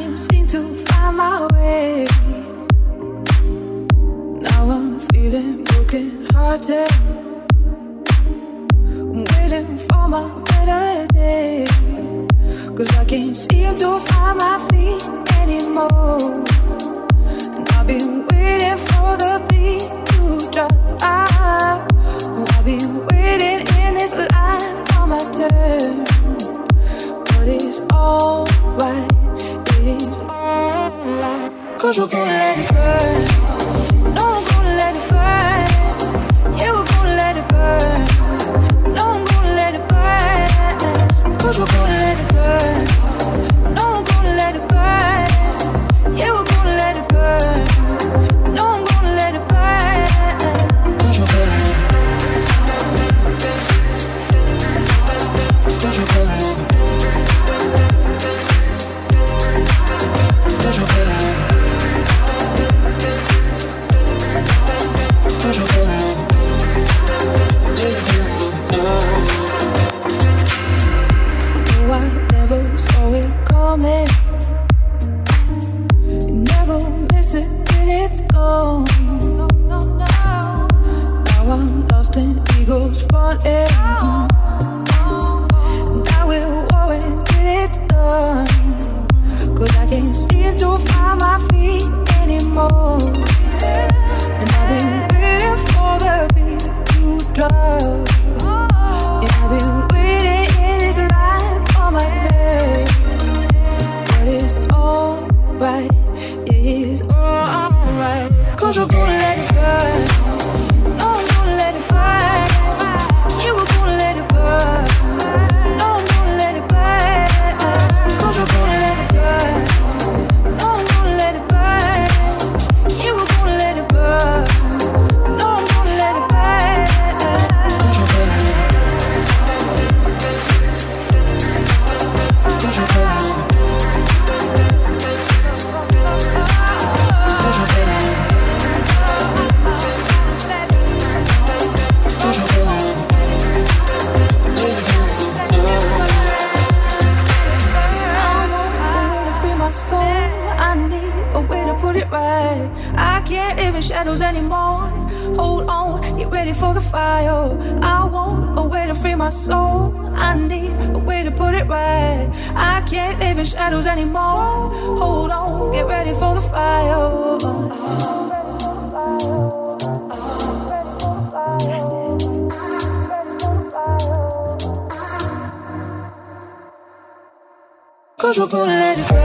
can't seem to find my way. Now I'm feeling broken hearted. I'm waiting for my better day. Cause I can't seem to find my feet anymore. And I've been waiting for the beat to drop. Oh, I've been waiting in this life for my turn. But it's alright. Cause we're gonna let it burn. No, I'm gonna let it burn. Yeah, we're gonna let it burn. No, I'm gonna let it burn. Cause we're gonna let it burn. i can't see into my feet anymore. shadows anymore. Hold on, get ready for the fire. Cause we're gonna let it go.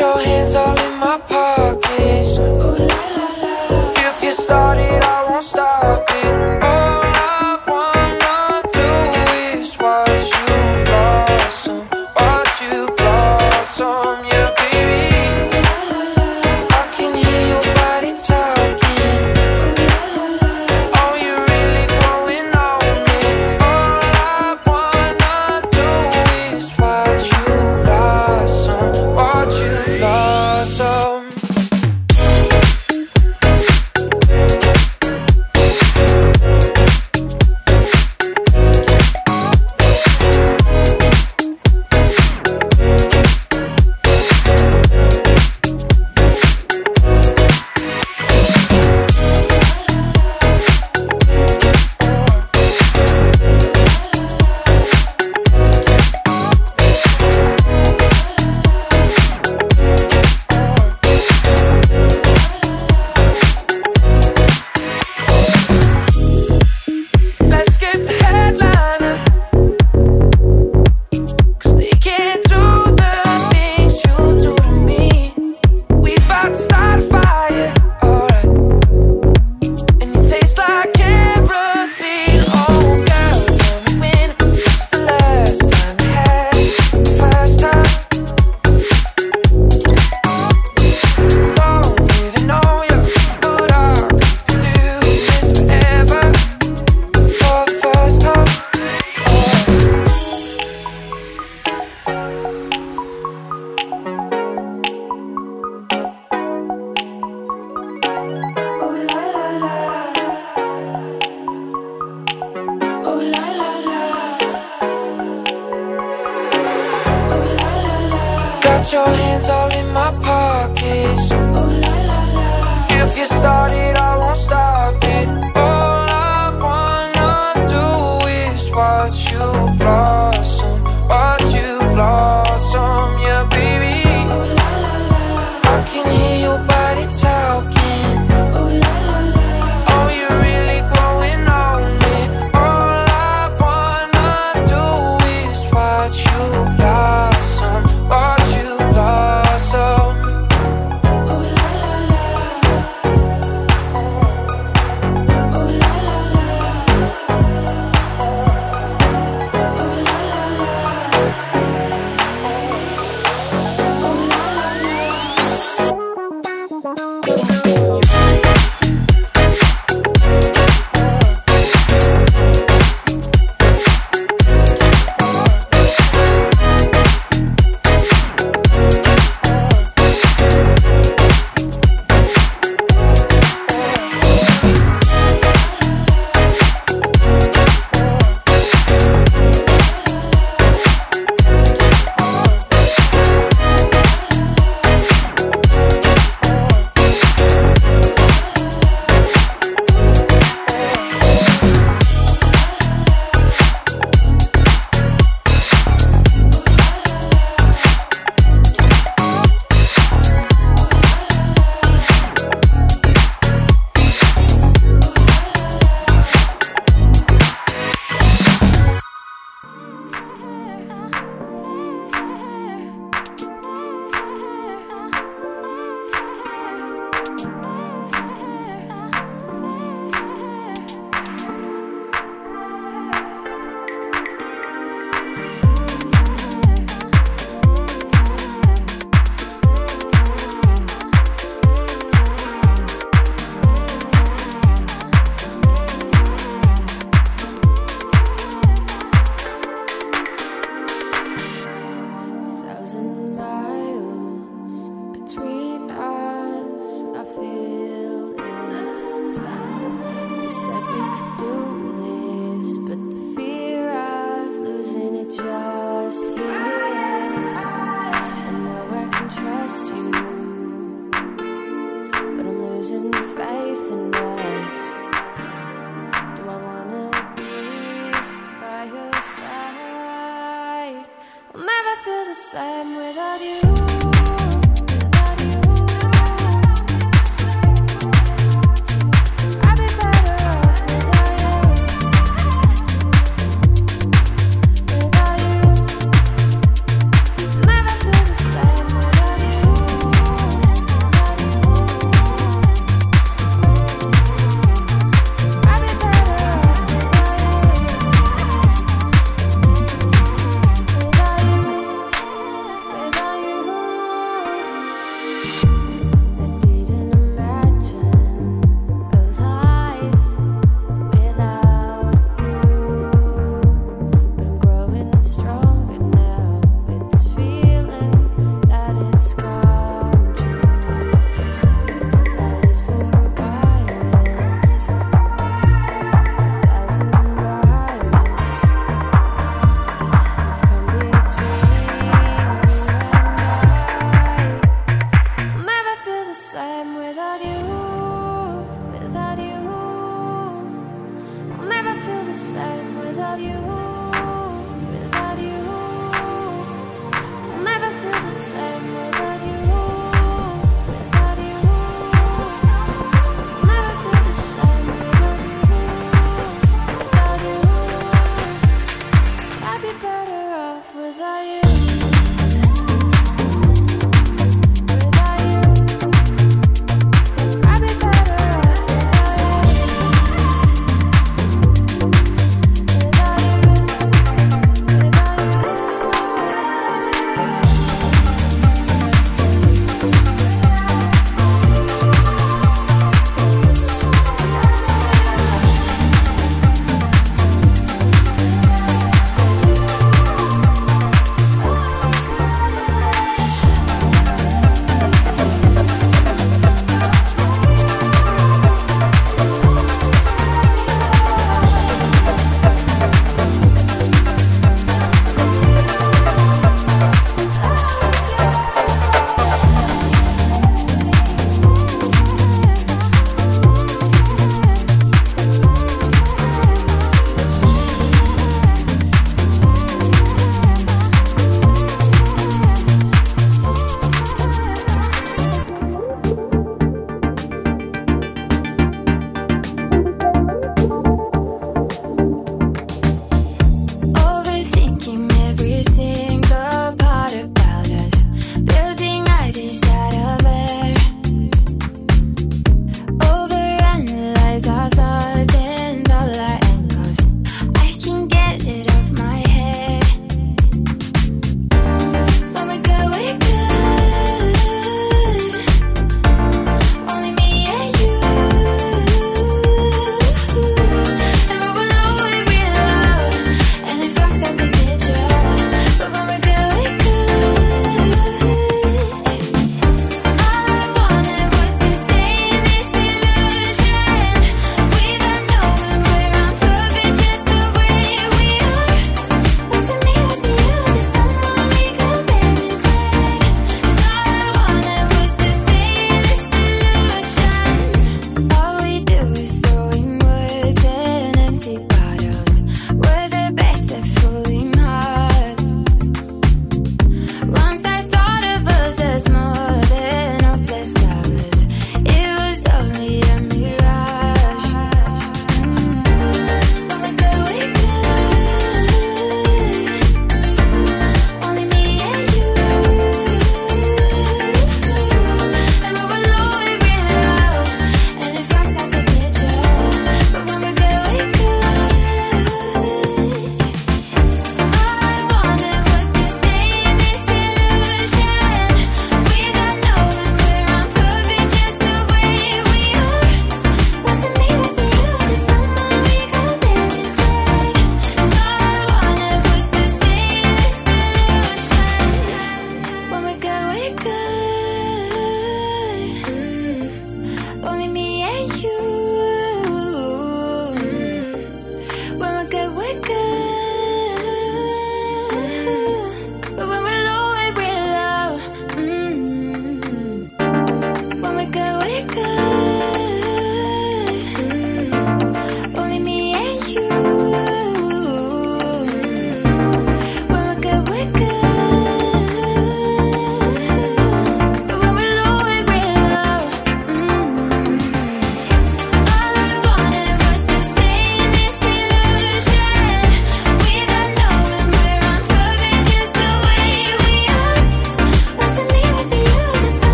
your hands all in my pockets. Ooh, la, la, la. If you I won't stop.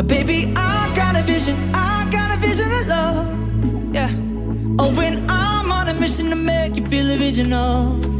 Uh, baby, I got a vision, I got a vision of love. Yeah. Oh, when I'm on a mission to make you feel original.